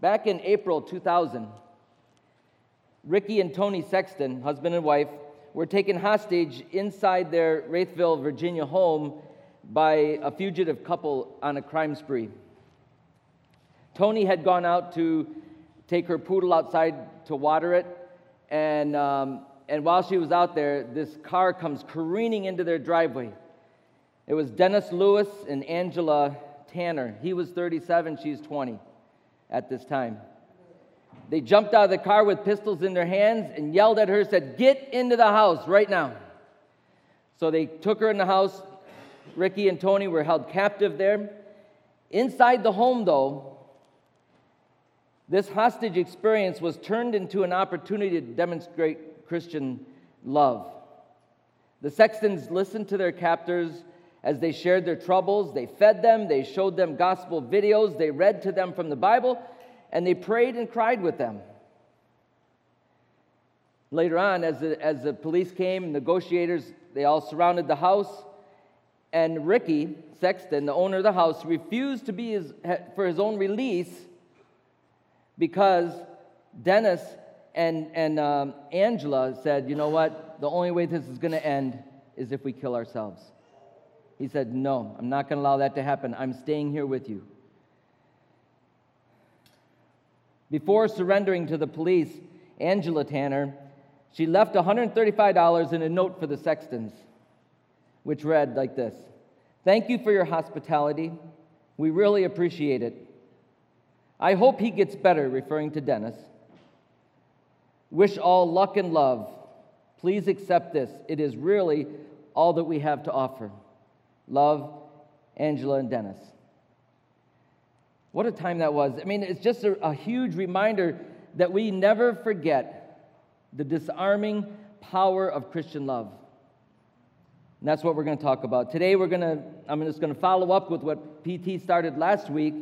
Back in April 2000, Ricky and Tony Sexton, husband and wife, were taken hostage inside their Wraithville, Virginia home by a fugitive couple on a crime spree. Tony had gone out to take her poodle outside to water it, and, um, and while she was out there, this car comes careening into their driveway. It was Dennis Lewis and Angela Tanner. He was 37, she's 20 at this time. They jumped out of the car with pistols in their hands and yelled at her, said, Get into the house right now. So they took her in the house. Ricky and Tony were held captive there. Inside the home, though, this hostage experience was turned into an opportunity to demonstrate Christian love. The Sextons listened to their captors as they shared their troubles. They fed them, they showed them gospel videos, they read to them from the Bible, and they prayed and cried with them. Later on, as the, as the police came, negotiators, they all surrounded the house, and Ricky Sexton, the owner of the house, refused to be his, for his own release because Dennis and, and um, Angela said, you know what, the only way this is going to end is if we kill ourselves. He said, No, I'm not going to allow that to happen. I'm staying here with you. Before surrendering to the police, Angela Tanner, she left $135 in a note for the Sextons, which read like this Thank you for your hospitality. We really appreciate it. I hope he gets better, referring to Dennis. Wish all luck and love. Please accept this. It is really all that we have to offer. Love, Angela and Dennis. What a time that was. I mean, it's just a, a huge reminder that we never forget the disarming power of Christian love. And that's what we're going to talk about. Today, we're going to, I'm just going to follow up with what PT started last week.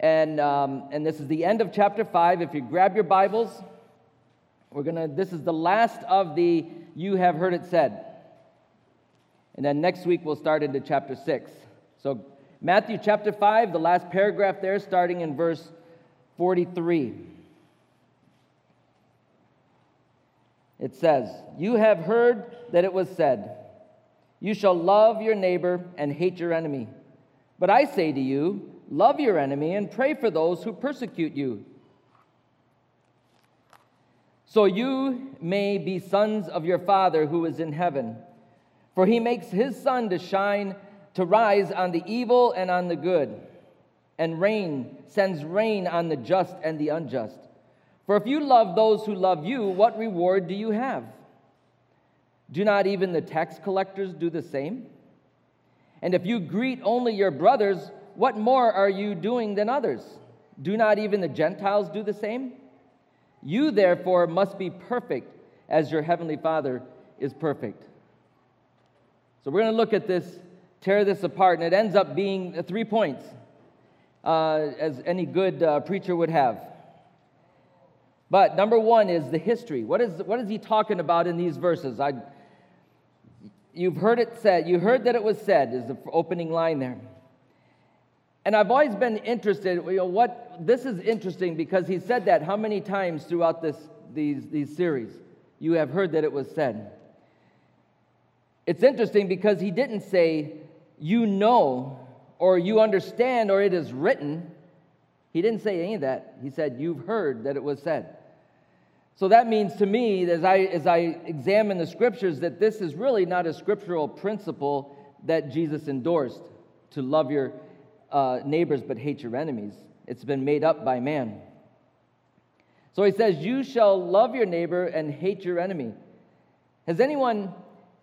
And, um, and this is the end of chapter 5. If you grab your Bibles, we're going to, this is the last of the You Have Heard It Said. And then next week, we'll start into chapter 6. So Matthew chapter 5, the last paragraph there, starting in verse 43. It says, You have heard that it was said, You shall love your neighbor and hate your enemy. But I say to you, love your enemy and pray for those who persecute you. So you may be sons of your Father who is in heaven. For he makes his sun to shine to rise on the evil and on the good, and rain sends rain on the just and the unjust. For if you love those who love you, what reward do you have? Do not even the tax collectors do the same? And if you greet only your brothers, what more are you doing than others? Do not even the Gentiles do the same? You therefore must be perfect as your heavenly Father is perfect. So we're going to look at this tear this apart, and it ends up being three points, uh, as any good uh, preacher would have. But number one is the history. What is, what is he talking about in these verses? I, you've heard it said, you heard that it was said, is the opening line there. And I've always been interested, you know, what, this is interesting because he said that how many times throughout this, these, these series? You have heard that it was said. It's interesting because he didn't say, you know, or you understand, or it is written. He didn't say any of that. He said, You've heard that it was said. So that means to me, as I, as I examine the scriptures, that this is really not a scriptural principle that Jesus endorsed to love your uh, neighbors but hate your enemies. It's been made up by man. So he says, You shall love your neighbor and hate your enemy. Has anyone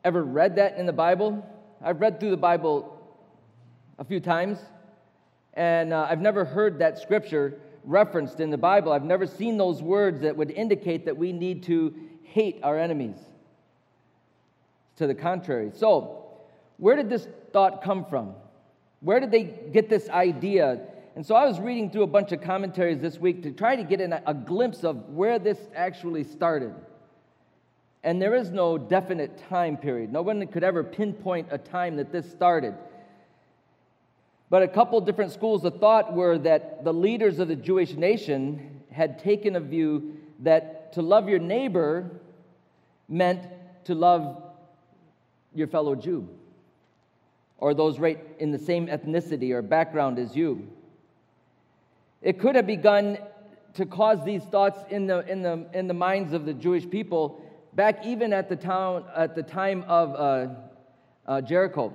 ever read that in the Bible? I've read through the Bible a few times, and uh, I've never heard that scripture referenced in the Bible. I've never seen those words that would indicate that we need to hate our enemies. To the contrary. So, where did this thought come from? Where did they get this idea? And so I was reading through a bunch of commentaries this week to try to get a, a glimpse of where this actually started. And there is no definite time period. No one could ever pinpoint a time that this started. But a couple different schools of thought were that the leaders of the Jewish nation had taken a view that to love your neighbor meant to love your fellow Jew or those right in the same ethnicity or background as you. It could have begun to cause these thoughts in the, in the, in the minds of the Jewish people back even at the, town, at the time of uh, uh, Jericho.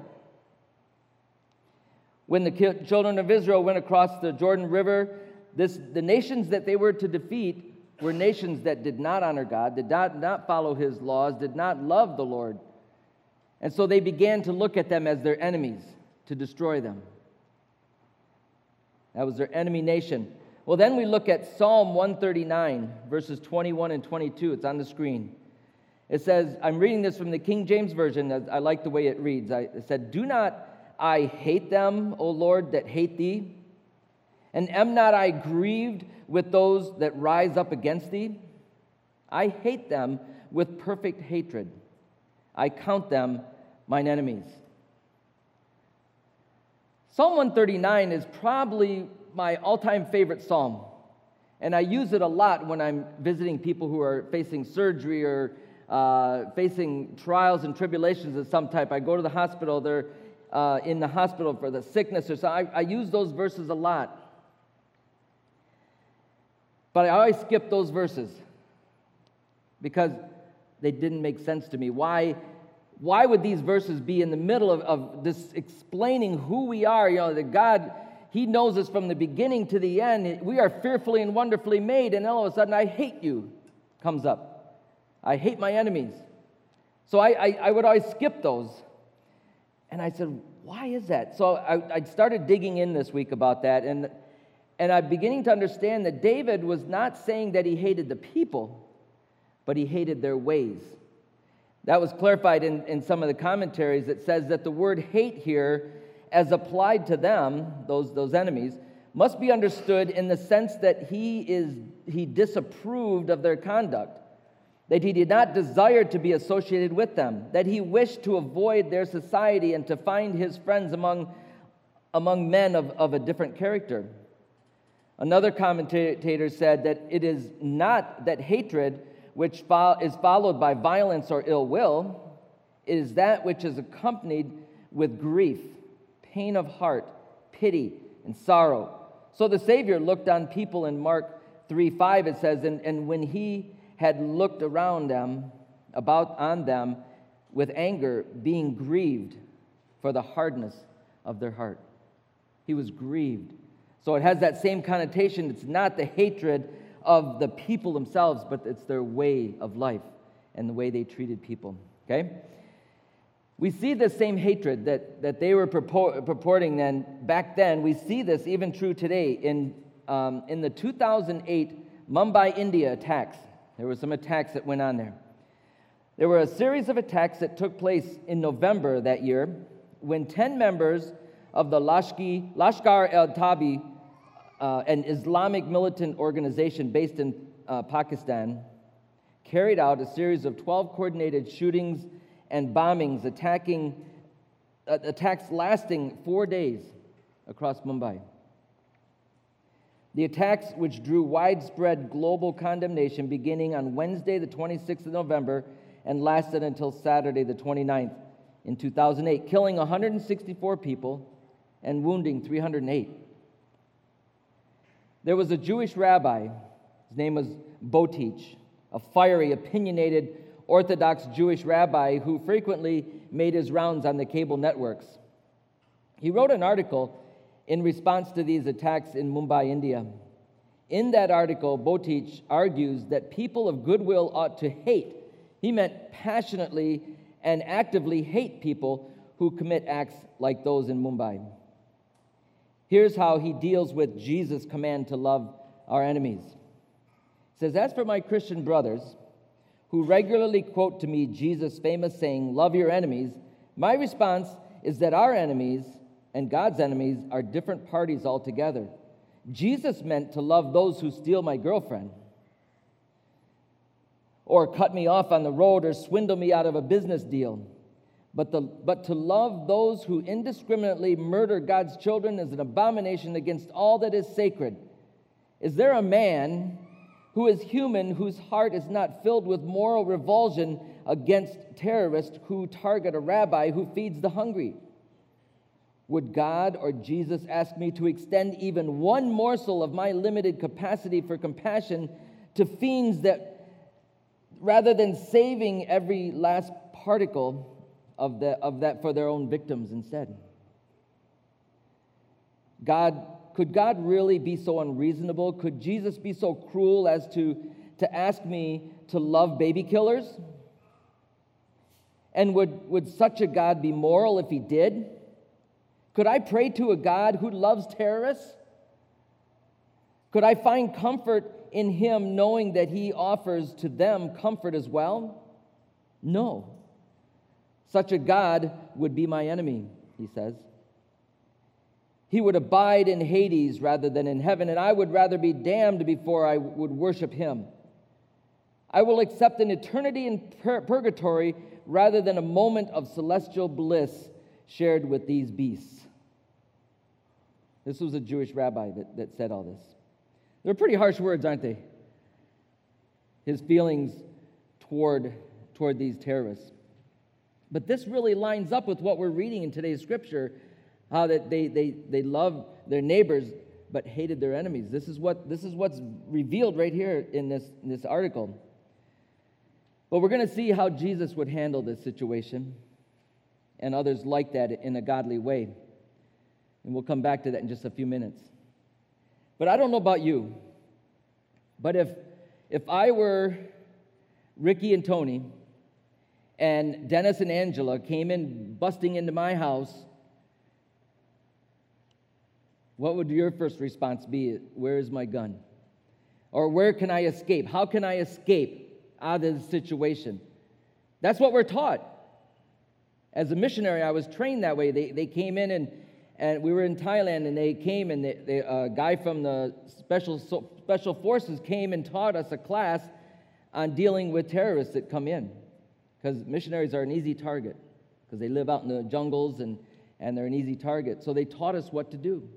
When the children of Israel went across the Jordan River, this, the nations that they were to defeat were nations that did not honor God, did not, not follow his laws, did not love the Lord. And so they began to look at them as their enemies to destroy them. That was their enemy nation. Well, then we look at Psalm 139, verses 21 and 22. It's on the screen. It says, I'm reading this from the King James Version. I like the way it reads. I, said, Do not I hate them, O Lord, that hate thee? And am not I grieved with those that rise up against thee? I hate them with perfect hatred. I count them mine enemies. Psalm 139 is probably my all time favorite psalm. And I use it a lot when I'm visiting people who are facing surgery or uh, facing trials and tribulations of some type. I go to the hospital, they're uh, in the hospital for the sickness or so. I, I use those verses a lot. But I always skip those verses because they didn't make sense to me. Why why would these verses be in the middle of, of this explaining who we are? You know, that God, He knows us from the beginning to the end. We are fearfully and wonderfully made, and all of a sudden, I hate you comes up. I hate my enemies. So I, I, I would always skip those. And I said, why is that? So I, I started digging in this week about that, and, and I'm beginning to understand that David was not saying that he hated the people, but he hated their ways. That was clarified in, in some of the commentaries. It says that the word hate here, as applied to them, those, those enemies, must be understood in the sense that he, is, he disapproved of their conduct, that he did not desire to be associated with them, that he wished to avoid their society and to find his friends among, among men of, of a different character. Another commentator said that it is not that hatred which is followed by violence or ill will, is that which is accompanied with grief, pain of heart, pity, and sorrow. So the Savior looked on people in Mark 3 5, it says, and, and when he had looked around them, about on them with anger, being grieved for the hardness of their heart. He was grieved. So it has that same connotation. It's not the hatred of the people themselves, but it's their way of life and the way they treated people. Okay? We see the same hatred that, that they were purport, purporting then back then. We see this even true today in, um, in the 2008 Mumbai, India attacks. There were some attacks that went on there. There were a series of attacks that took place in November that year when 10 members of the Lashki, Lashkar-e-Taiba uh, an Islamic militant organization based in uh, Pakistan, carried out a series of 12 coordinated shootings and bombings, attacking, uh, attacks lasting four days across Mumbai. The attacks, which drew widespread global condemnation beginning on Wednesday, the 26th of November, and lasted until Saturday, the 29th in 2008, killing 164 people and wounding 308. There was a Jewish rabbi, his name was Boteach, a fiery, opinionated, Orthodox Jewish rabbi who frequently made his rounds on the cable networks. He wrote an article in response to these attacks in Mumbai, India. In that article, Boteach argues that people of goodwill ought to hate. He meant passionately and actively hate people who commit acts like those in Mumbai. Here's how he deals with Jesus' command to love our enemies. He says, As for my Christian brothers who regularly quote to me Jesus' famous saying, Love your enemies, my response is that our enemies and God's enemies are different parties altogether. Jesus meant to love those who steal my girlfriend, or cut me off on the road, or swindle me out of a business deal. But, the, but to love those who indiscriminately murder God's children is an abomination against all that is sacred. Is there a man who is human whose heart is not filled with moral revulsion against terrorists who target a rabbi who feeds the hungry? Would God or Jesus ask me to extend even one morsel of my limited capacity for compassion to fiends that, rather than saving every last particle of, the, of that for their own victims instead? God, could God really be so unreasonable? Could Jesus be so cruel as to, to ask me to love baby killers? And would, would such a God be moral if he did? Could I pray to a God who loves terrorists? Could I find comfort in him knowing that he offers to them comfort as well? No. Such a God would be my enemy, he says. He would abide in Hades rather than in heaven, and I would rather be damned before I would worship him. I will accept an eternity in pur- purgatory rather than a moment of celestial bliss shared with these beasts. This was a Jewish rabbi that, that said all this. They're pretty harsh words, aren't they? His feelings toward, toward these terrorists. But this really lines up with what we're reading in today's scripture how that they, they, they love their neighbors but hated their enemies. This is, what, this is what's revealed right here in this, in this article. But we're going to see how Jesus would handle this situation and others like that in a godly way. And we'll come back to that in just a few minutes. But I don't know about you, but if, if I were Ricky and Tony, and Dennis and Angela came in busting into my house, what would your first response be? Where is my gun? Or where can I escape? How can I escape out of this situation? That's what we're taught. As a missionary, I was trained that way. They, they came in and and we were in Thailand, and they came, and a uh, guy from the special special forces came and taught us a class on dealing with terrorists that come in, because missionaries are an easy target, because they live out in the jungles and and they're an easy target. So they taught us what to do,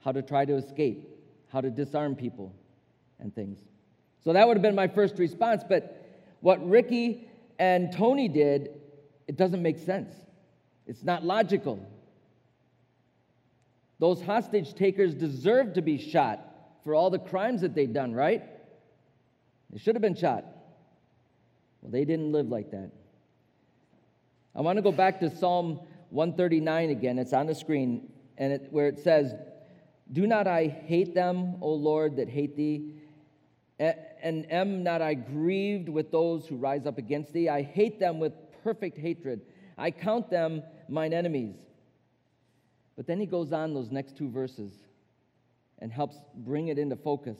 how to try to escape, how to disarm people, and things. So that would have been my first response. But what Ricky and Tony did, it doesn't make sense. It's not logical. Those hostage takers deserved to be shot for all the crimes that they'd done, right? They should have been shot. Well, they didn't live like that. I want to go back to Psalm 139 again. It's on the screen, and it, where it says, Do not I hate them, O Lord, that hate thee? And am not I grieved with those who rise up against thee? I hate them with perfect hatred. I count them mine enemies. But then he goes on those next two verses and helps bring it into focus.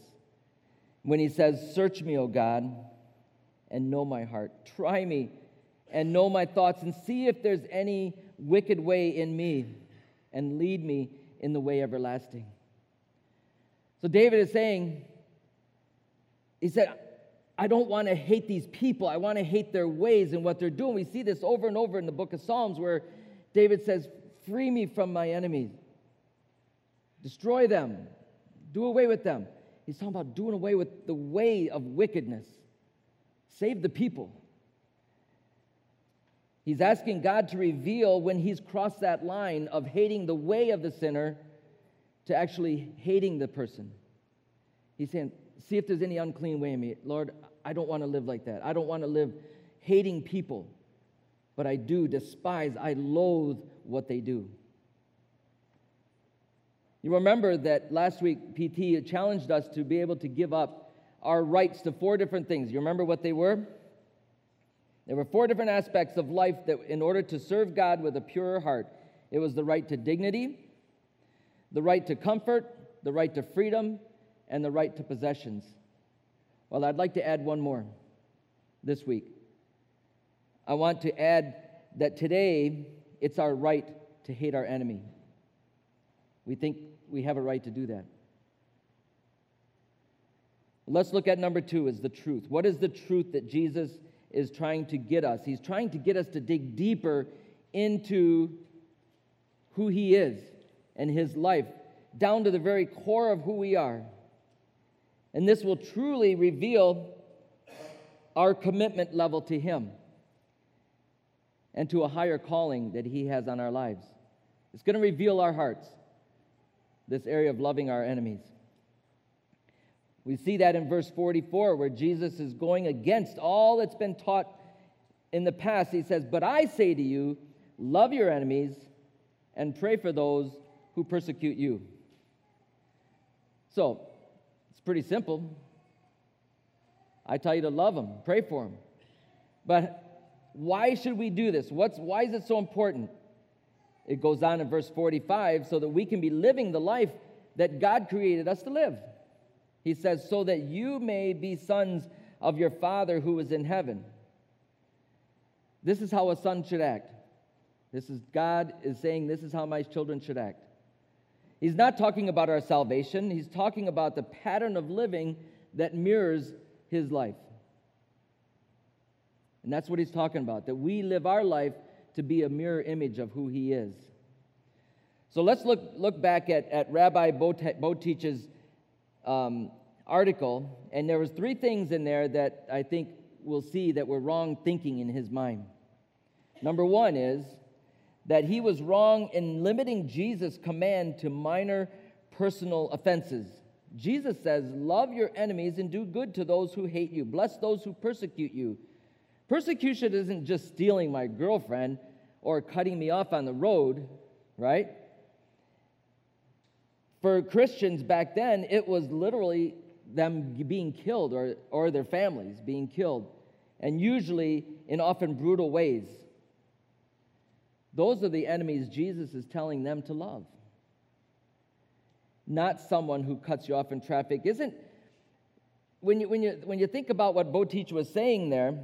When he says, Search me, O God, and know my heart. Try me and know my thoughts, and see if there's any wicked way in me, and lead me in the way everlasting. So David is saying, he said, I don't want to hate these people. I want to hate their ways and what they're doing. We see this over and over in the book of Psalms where David says, Free me from my enemies. Destroy them. Do away with them. He's talking about doing away with the way of wickedness. Save the people. He's asking God to reveal when he's crossed that line of hating the way of the sinner to actually hating the person. He's saying, See if there's any unclean way in me. Lord, I don't want to live like that. I don't want to live hating people but I do despise, I loathe what they do. You remember that last week PT challenged us to be able to give up our rights to four different things. You remember what they were? There were four different aspects of life that, in order to serve God with a pure heart, it was the right to dignity, the right to comfort, the right to freedom, and the right to possessions. Well, I'd like to add one more this week I want to add that today it's our right to hate our enemy. We think we have a right to do that. Let's look at number two is the truth. What is the truth that Jesus is trying to get us. He's trying to get us to dig deeper into who He is and His life, down to the very core of who we are. And this will truly reveal our commitment level to Him and to a higher calling that He has on our lives. It's going to reveal our hearts, this area of loving our enemies. We see that in verse 44, where Jesus is going against all that's been taught in the past. He says, But I say to you, love your enemies and pray for those who persecute you. So, it's pretty simple. I tell you to love them, pray for them. But why should we do this? What's, why is it so important? It goes on in verse 45 so that we can be living the life that God created us to live. He says, so that you may be sons of your Father who is in heaven. This is how a son should act. This is God is saying, This is how my children should act. He's not talking about our salvation, he's talking about the pattern of living that mirrors his life. And that's what he's talking about, that we live our life to be a mirror image of who he is. So let's look, look back at, at Rabbi Boteach's um, article, and there was three things in there that I think we'll see that were wrong thinking in his mind. Number one is that he was wrong in limiting Jesus' command to minor personal offenses. Jesus says, Love your enemies and do good to those who hate you. Bless those who persecute you. Persecution isn't just stealing my girlfriend or cutting me off on the road, right? For Christians back then, it was literally them being killed or, or their families being killed, and usually in often brutal ways. Those are the enemies Jesus is telling them to love. Not someone who cuts you off in traffic. Isn't, when you, when you, when you think about what Boteach was saying there,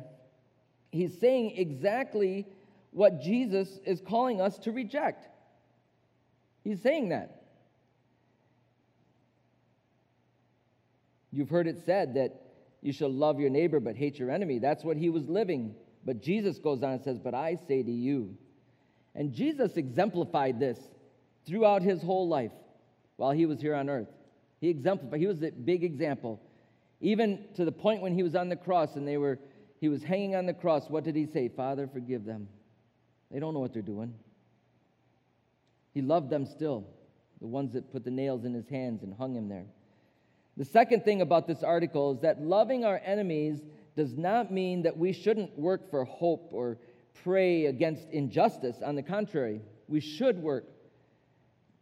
he's saying exactly what Jesus is calling us to reject. He's saying that. You've heard it said that you shall love your neighbor but hate your enemy. That's what he was living. But Jesus goes on and says, But I say to you. And Jesus exemplified this throughout his whole life while he was here on earth. He exemplified, he was a big example. Even to the point when he was on the cross and they were, he was hanging on the cross, what did he say? Father, forgive them. They don't know what they're doing. He loved them still, the ones that put the nails in his hands and hung him there. The second thing about this article is that loving our enemies does not mean that we shouldn't work for hope or pray against injustice. On the contrary, we should work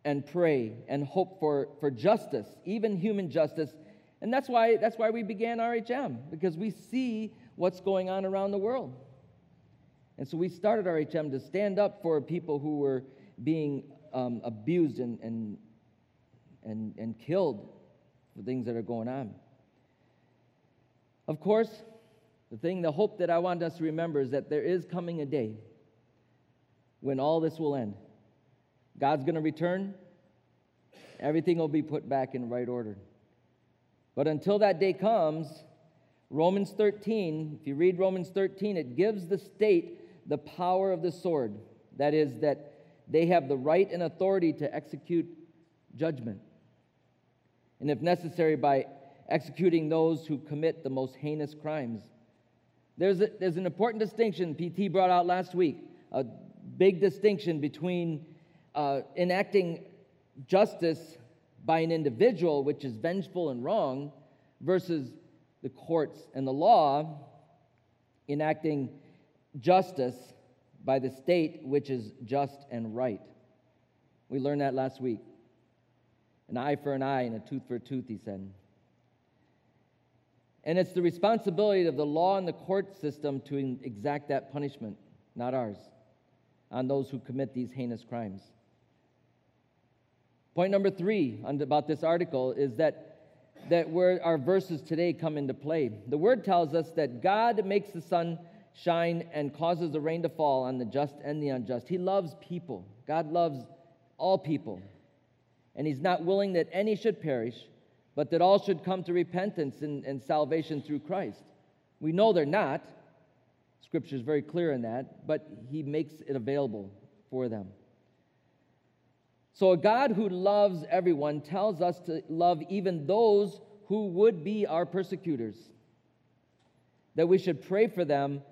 and pray and hope for, for justice, even human justice. And that's why, that's why we began RHM, because we see what's going on around the world. And so we started RHM to stand up for people who were being um, abused and, and, and, and killed for things that are going on. Of course, the thing, the hope that I want us to remember is that there is coming a day when all this will end. God's going to return, everything will be put back in right order. But until that day comes, Romans 13, if you read Romans 13, it gives the state the power of the sword. That is, that they have the right and authority to execute judgment and if necessary, by executing those who commit the most heinous crimes. There's, a, there's an important distinction PT brought out last week, a big distinction between uh, enacting justice by an individual, which is vengeful and wrong, versus the courts and the law enacting justice by the state, which is just and right. We learned that last week. An eye for an eye and a tooth for a tooth, he said. And it's the responsibility of the law and the court system to exact that punishment, not ours, on those who commit these heinous crimes. Point number three about this article is that, that where our verses today come into play. The word tells us that God makes the sun shine and causes the rain to fall on the just and the unjust. He loves people. God loves all people and he's not willing that any should perish, but that all should come to repentance and, and salvation through Christ. We know they're not, Scripture is very clear in that, but He makes it available for them. So, a God who loves everyone tells us to love even those who would be our persecutors, that we should pray for them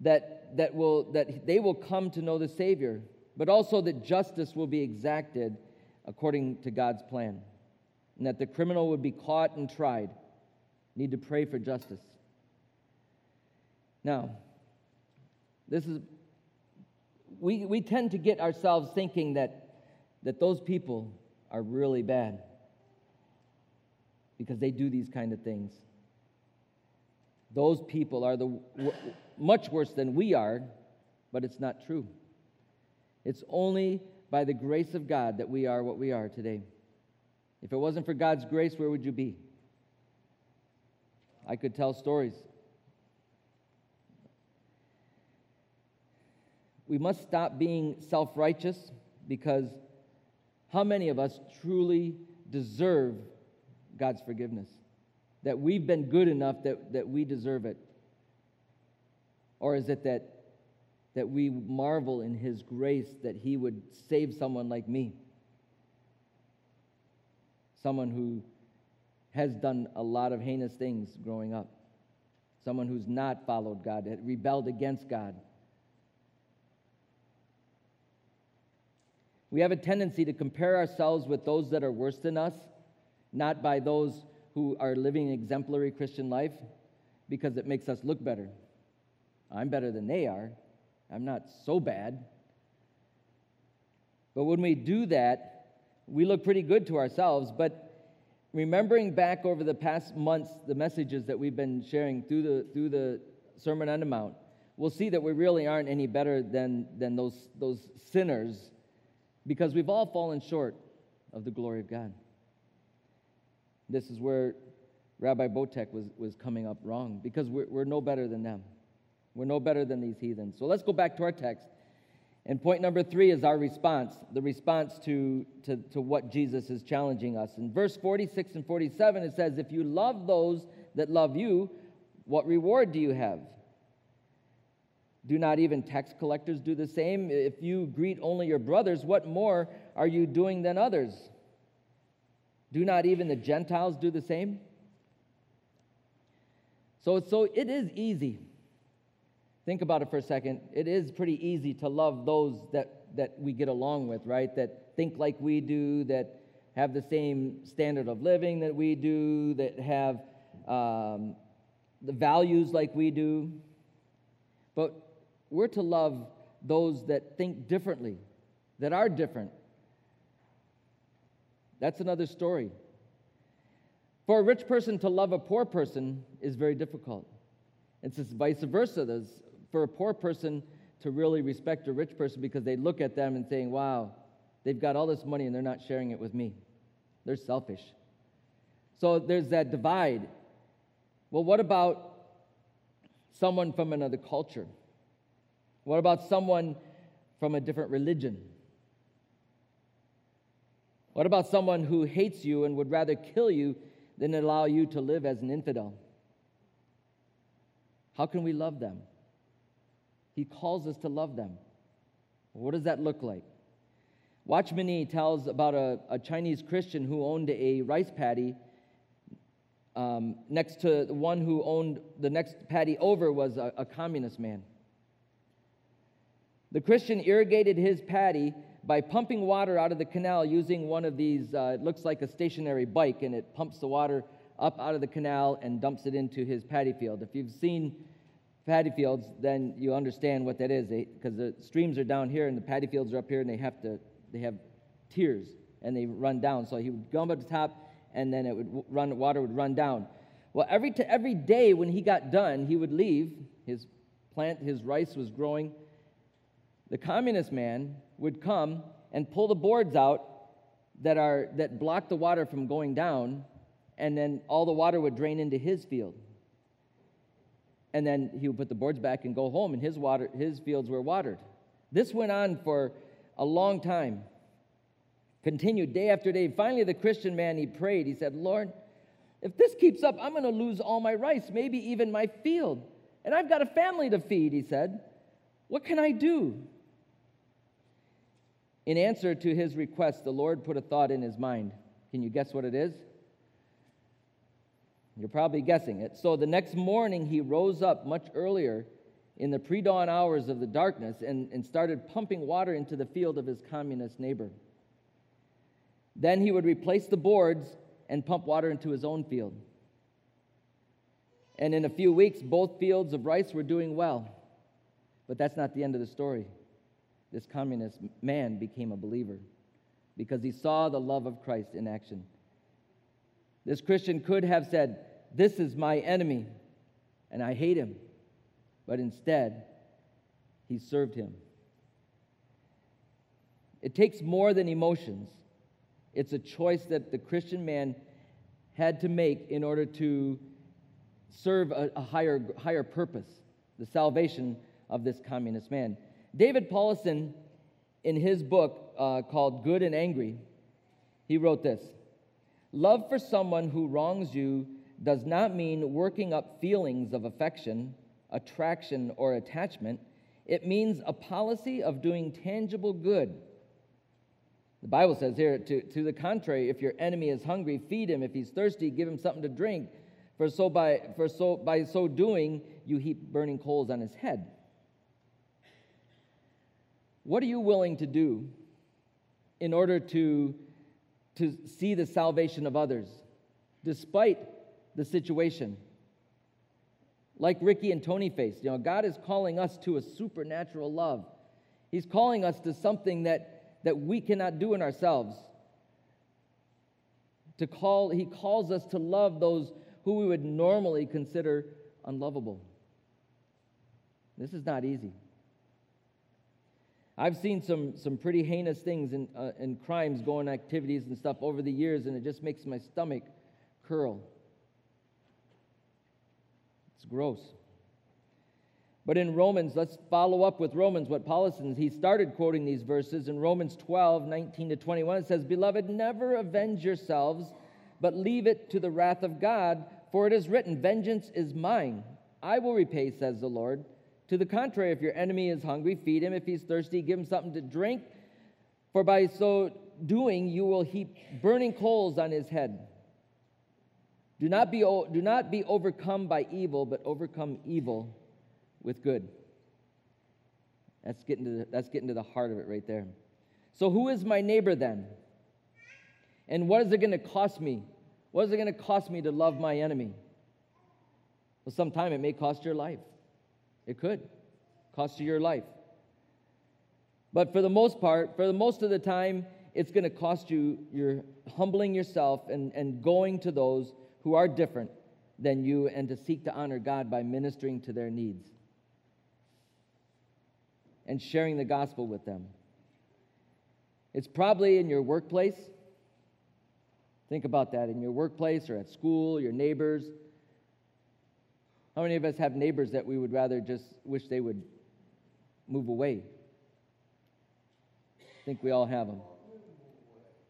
that, that, will, that they will come to know the Savior, but also that justice will be exacted according to God's plan, and that the criminal would be caught and tried. Need to pray for justice. Now, this is, we, we tend to get ourselves thinking that, that those people are really bad because they do these kind of things. Those people are the much worse than we are, but it's not true. It's only by the grace of God that we are what we are today. If it wasn't for God's grace, where would you be? I could tell stories. We must stop being self righteous because how many of us truly deserve God's forgiveness? That we've been good enough that, that we deserve it? Or is it that, that we marvel in His grace that He would save someone like me? Someone who has done a lot of heinous things growing up. Someone who's not followed God, rebelled against God. We have a tendency to compare ourselves with those that are worse than us, not by those who are living an exemplary Christian life, because it makes us look better. I'm better than they are. I'm not so bad. But when we do that, we look pretty good to ourselves. But remembering back over the past months, the messages that we've been sharing through the, through the Sermon on the Mount, we'll see that we really aren't any better than, than those, those sinners because we've all fallen short of the glory of God. This is where Rabbi Boteach was, was coming up wrong because we're, we're no better than them. We're no better than these heathens. So let's go back to our text. And point number three is our response, the response to, to, to what Jesus is challenging us. In verse 46 and 47, it says, If you love those that love you, what reward do you have? Do not even tax collectors do the same? If you greet only your brothers, what more are you doing than others? Do not even the Gentiles do the same? So, so it is easy Think about it for a second. It is pretty easy to love those that, that we get along with, right? That think like we do, that have the same standard of living that we do, that have um, the values like we do. But we're to love those that think differently, that are different. That's another story. For a rich person to love a poor person is very difficult. It's just vice versa. There's for a poor person to really respect a rich person because they look at them and saying, wow, they've got all this money and they're not sharing it with me. They're selfish. So there's that divide. Well, what about someone from another culture? What about someone from a different religion? What about someone who hates you and would rather kill you than allow you to live as an infidel? How can we love them? He calls us to love them. What does that look like? Watchman Nee tells about a, a, Chinese Christian who owned a rice paddy. Um, next to the one who owned the next paddy over was a, a communist man. The Christian irrigated his paddy by pumping water out of the canal using one of these, uh, it looks like a stationary bike, and it pumps the water up out of the canal and dumps it into his paddy field. If you've seen paddy fields, then you understand what that is. Because the streams are down here and the paddy fields are up here, and they have to they have tiers and they run down. So he would go up the top, and then it would run. Water would run down. Well, every t- every day when he got done, he would leave. His plant, his rice was growing. The communist man would come and pull the boards out that are that block the water from going down, and then all the water would drain into his field and then he would put the boards back and go home, and his, water, his fields were watered. This went on for a long time, continued day after day. Finally, the Christian man, he prayed. He said, Lord, if this keeps up, I'm going to lose all my rice, maybe even my field. And I've got a family to feed, he said. What can I do? In answer to his request, the Lord put a thought in his mind. Can you guess what it is? You're probably guessing it. So the next morning, he rose up much earlier in the pre dawn hours of the darkness and, and started pumping water into the field of his communist neighbor. Then he would replace the boards and pump water into his own field. And in a few weeks, both fields of rice were doing well. But that's not the end of the story. This communist man became a believer because he saw the love of Christ in action. This Christian could have said, This is my enemy, and I hate him. But instead, he served him. It takes more than emotions, it's a choice that the Christian man had to make in order to serve a, a higher, higher purpose the salvation of this communist man. David Powlison, in his book uh, called Good and Angry, he wrote this Love for someone who wrongs you does not mean working up feelings of affection, attraction, or attachment. It means a policy of doing tangible good. The Bible says here, to, to the contrary, if your enemy is hungry, feed him. If he's thirsty, give him something to drink. For so by, for so, by so doing, you heap burning coals on his head. What are you willing to do in order to to see the salvation of others, despite the situation. Like Ricky and Tony faced, you know, God is calling us to a supernatural love. He's calling us to something that, that we cannot do in ourselves. To call, he calls us to love those who we would normally consider unlovable. This is not easy. I've seen some, some pretty heinous things and, uh, and crimes going activities and stuff over the years, and it just makes my stomach curl. It's gross. But in Romans, let's follow up with Romans, what Paul says. he started quoting these verses in Romans 12, 19 to 21. It says, Beloved, never avenge yourselves, but leave it to the wrath of God, for it is written, Vengeance is mine. I will repay, says the Lord. To the contrary, if your enemy is hungry, feed him. If he's thirsty, give him something to drink. For by so doing, you will heap burning coals on his head. Do not be, do not be overcome by evil, but overcome evil with good. That's getting, to the, that's getting to the heart of it right there. So, who is my neighbor then? And what is it going to cost me? What is it going to cost me to love my enemy? Well, sometime it may cost your life. It could cost you your life. But for the most part, for the most of the time, it's going to cost you your humbling yourself and, and going to those who are different than you and to seek to honor God by ministering to their needs and sharing the gospel with them. It's probably in your workplace. Think about that in your workplace or at school, your neighbors, how many of us have neighbors that we would rather just wish they would move away? I think we all have them.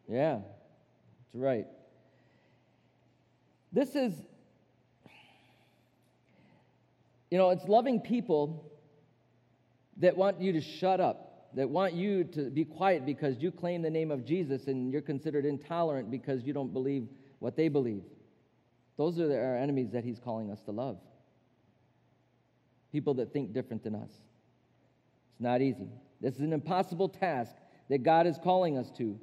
Yeah, that's right. This is, you know, it's loving people that want you to shut up, that want you to be quiet because you claim the name of Jesus and you're considered intolerant because you don't believe what they believe. Those are our enemies that he's calling us to love people that think different than us. It's not easy. This is an impossible task that God is calling us to.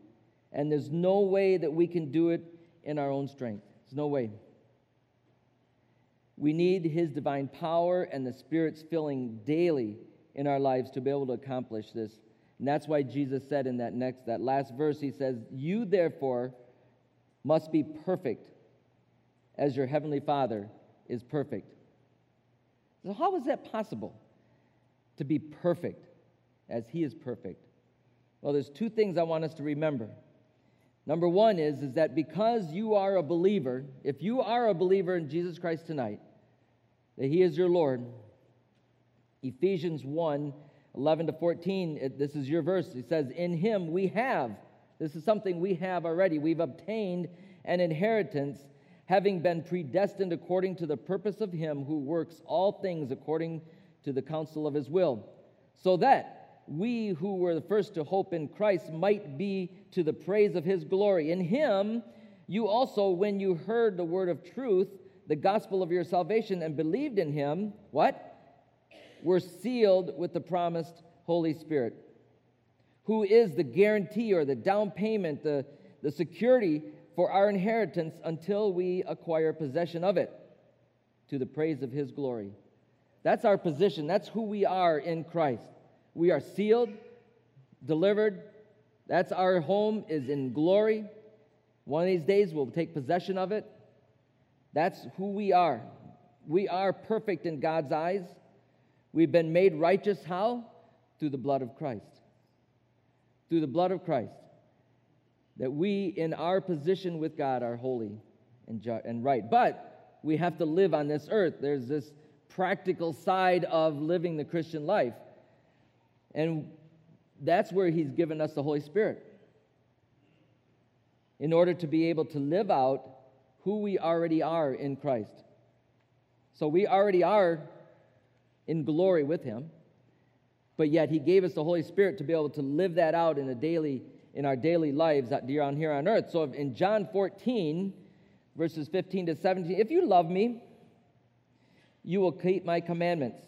And there's no way that we can do it in our own strength. There's no way. We need His divine power and the Spirit's filling daily in our lives to be able to accomplish this. And that's why Jesus said in that next, that last verse, He says, You therefore must be perfect as your heavenly Father is perfect. So, how is that possible to be perfect as He is perfect? Well, there's two things I want us to remember. Number one is, is that because you are a believer, if you are a believer in Jesus Christ tonight, that He is your Lord, Ephesians 1 11 to 14, it, this is your verse. It says, In Him we have, this is something we have already, we've obtained an inheritance having been predestined according to the purpose of him who works all things according to the counsel of his will, so that we who were the first to hope in Christ might be to the praise of his glory. In him, you also, when you heard the word of truth, the gospel of your salvation, and believed in him, what? Were sealed with the promised Holy Spirit, who is the guarantee or the down payment, the, the security for our inheritance until we acquire possession of it to the praise of his glory. That's our position. That's who we are in Christ. We are sealed, delivered. That's our home is in glory. One of these days we'll take possession of it. That's who we are. We are perfect in God's eyes. We've been made righteous how? Through the blood of Christ. Through the blood of Christ that we, in our position with God, are holy and, ju- and right. But we have to live on this earth. There's this practical side of living the Christian life. And that's where He's given us the Holy Spirit in order to be able to live out who we already are in Christ. So we already are in glory with Him, but yet He gave us the Holy Spirit to be able to live that out in a daily in our daily lives that are on here on earth. So in John 14, verses 15 to 17, if you love me, you will keep my commandments.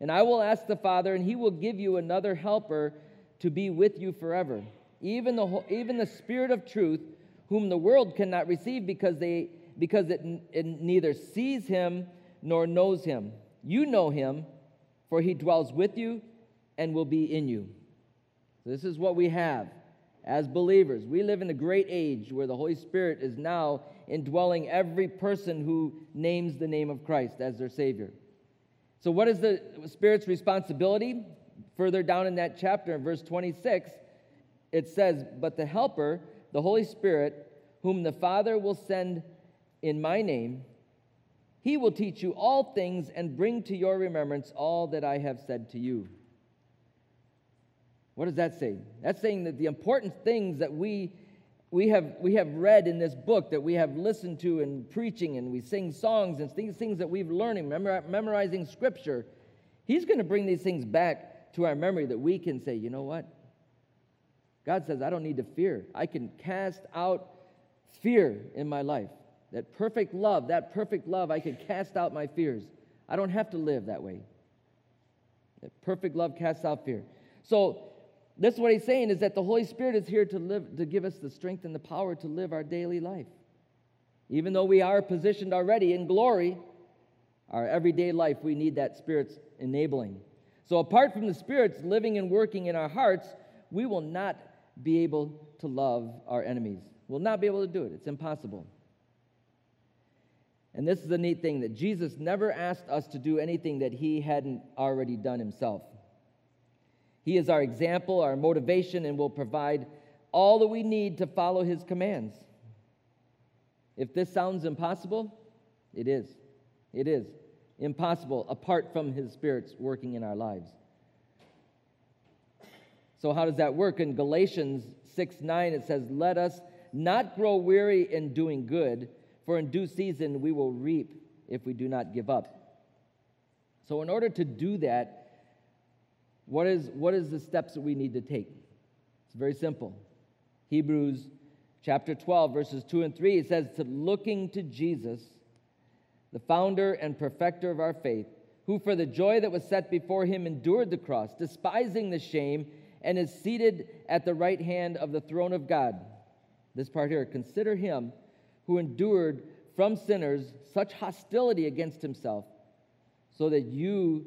And I will ask the Father, and he will give you another helper to be with you forever, even the, even the Spirit of truth, whom the world cannot receive because, they, because it, it neither sees him nor knows him. You know him, for he dwells with you and will be in you. This is what we have as believers. We live in a great age where the Holy Spirit is now indwelling every person who names the name of Christ as their Savior. So, what is the Spirit's responsibility? Further down in that chapter, in verse 26, it says, But the Helper, the Holy Spirit, whom the Father will send in my name, he will teach you all things and bring to your remembrance all that I have said to you. What does that say? That's saying that the important things that we, we, have, we have read in this book, that we have listened to in preaching, and we sing songs and things, things that we've learned, memorizing scripture, He's going to bring these things back to our memory that we can say, you know what? God says, I don't need to fear. I can cast out fear in my life. That perfect love, that perfect love, I can cast out my fears. I don't have to live that way. That perfect love casts out fear. So this is what he's saying is that the Holy Spirit is here to live to give us the strength and the power to live our daily life. Even though we are positioned already in glory, our everyday life we need that spirit's enabling. So apart from the spirit's living and working in our hearts, we will not be able to love our enemies. We'll not be able to do it. It's impossible. And this is a neat thing that Jesus never asked us to do anything that he hadn't already done himself. He is our example, our motivation, and will provide all that we need to follow His commands. If this sounds impossible, it is. It is impossible apart from His Spirit's working in our lives. So, how does that work? In Galatians 6 9, it says, Let us not grow weary in doing good, for in due season we will reap if we do not give up. So, in order to do that, what is, what is the steps that we need to take? It's very simple. Hebrews chapter 12, verses 2 and 3, it says, To looking to Jesus, the founder and perfecter of our faith, who for the joy that was set before him endured the cross, despising the shame, and is seated at the right hand of the throne of God. This part here, consider him who endured from sinners such hostility against himself, so that you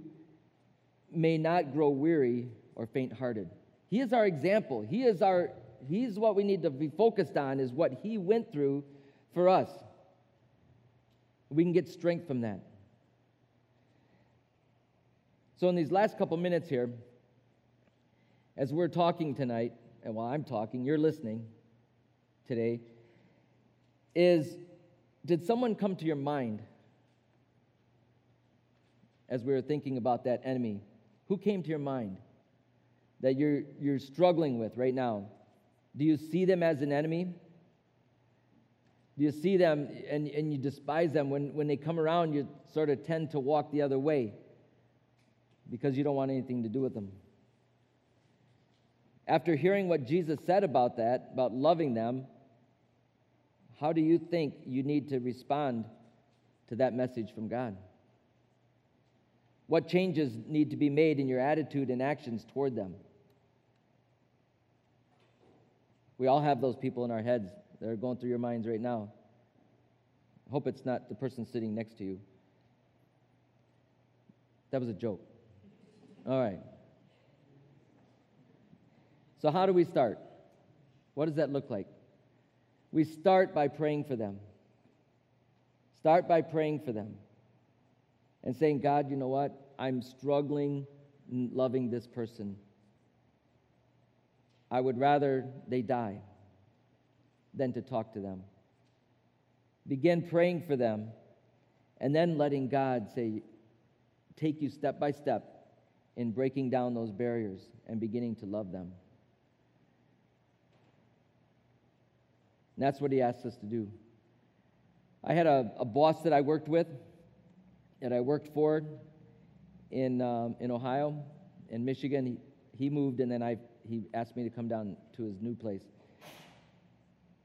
may not grow weary or faint hearted. He is our example. He is our he's what we need to be focused on is what he went through for us. We can get strength from that. So in these last couple minutes here as we're talking tonight and while I'm talking, you're listening today is did someone come to your mind as we were thinking about that enemy who came to your mind that you're, you're struggling with right now? Do you see them as an enemy? Do you see them and, and you despise them? When, when they come around, you sort of tend to walk the other way because you don't want anything to do with them. After hearing what Jesus said about that, about loving them, how do you think you need to respond to that message from God? What changes need to be made in your attitude and actions toward them? We all have those people in our heads that are going through your minds right now. I hope it's not the person sitting next to you. That was a joke. All right. So, how do we start? What does that look like? We start by praying for them. Start by praying for them and saying, God, you know what? I'm struggling loving this person. I would rather they die than to talk to them. Begin praying for them and then letting God say, take you step by step in breaking down those barriers and beginning to love them. And that's what he asks us to do. I had a, a boss that I worked with, that I worked for in, um, in Ohio, in Michigan. He, he moved, and then I, he asked me to come down to his new place.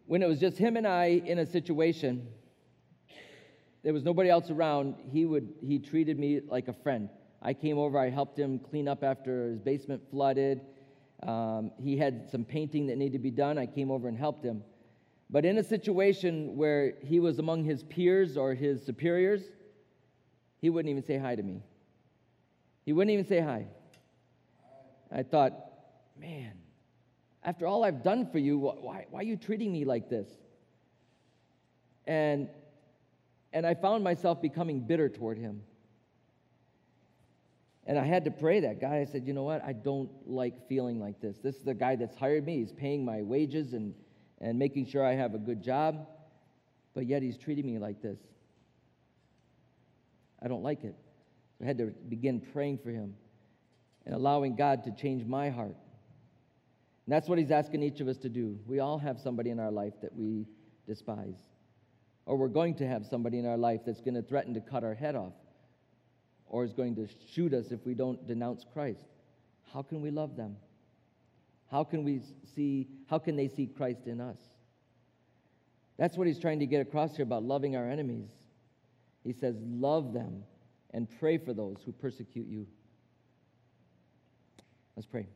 When it was just him and I in a situation, there was nobody else around, he, would, he treated me like a friend. I came over, I helped him clean up after his basement flooded. Um, he had some painting that needed to be done. I came over and helped him. But in a situation where he was among his peers or his superiors, he wouldn't even say hi to me. He wouldn't even say hi. I thought, man, after all I've done for you, why, why are you treating me like this? And, and I found myself becoming bitter toward him. And I had to pray that guy. I said, you know what? I don't like feeling like this. This is the guy that's hired me. He's paying my wages and and making sure I have a good job, but yet he's treating me like this. I don't like it. I had to begin praying for him and allowing God to change my heart. And that's what he's asking each of us to do. We all have somebody in our life that we despise. Or we're going to have somebody in our life that's going to threaten to cut our head off or is going to shoot us if we don't denounce Christ. How can we love them? How can we see, how can they see Christ in us? That's what he's trying to get across here about loving our enemies. He says, Love them and pray for those who persecute you. Let's pray.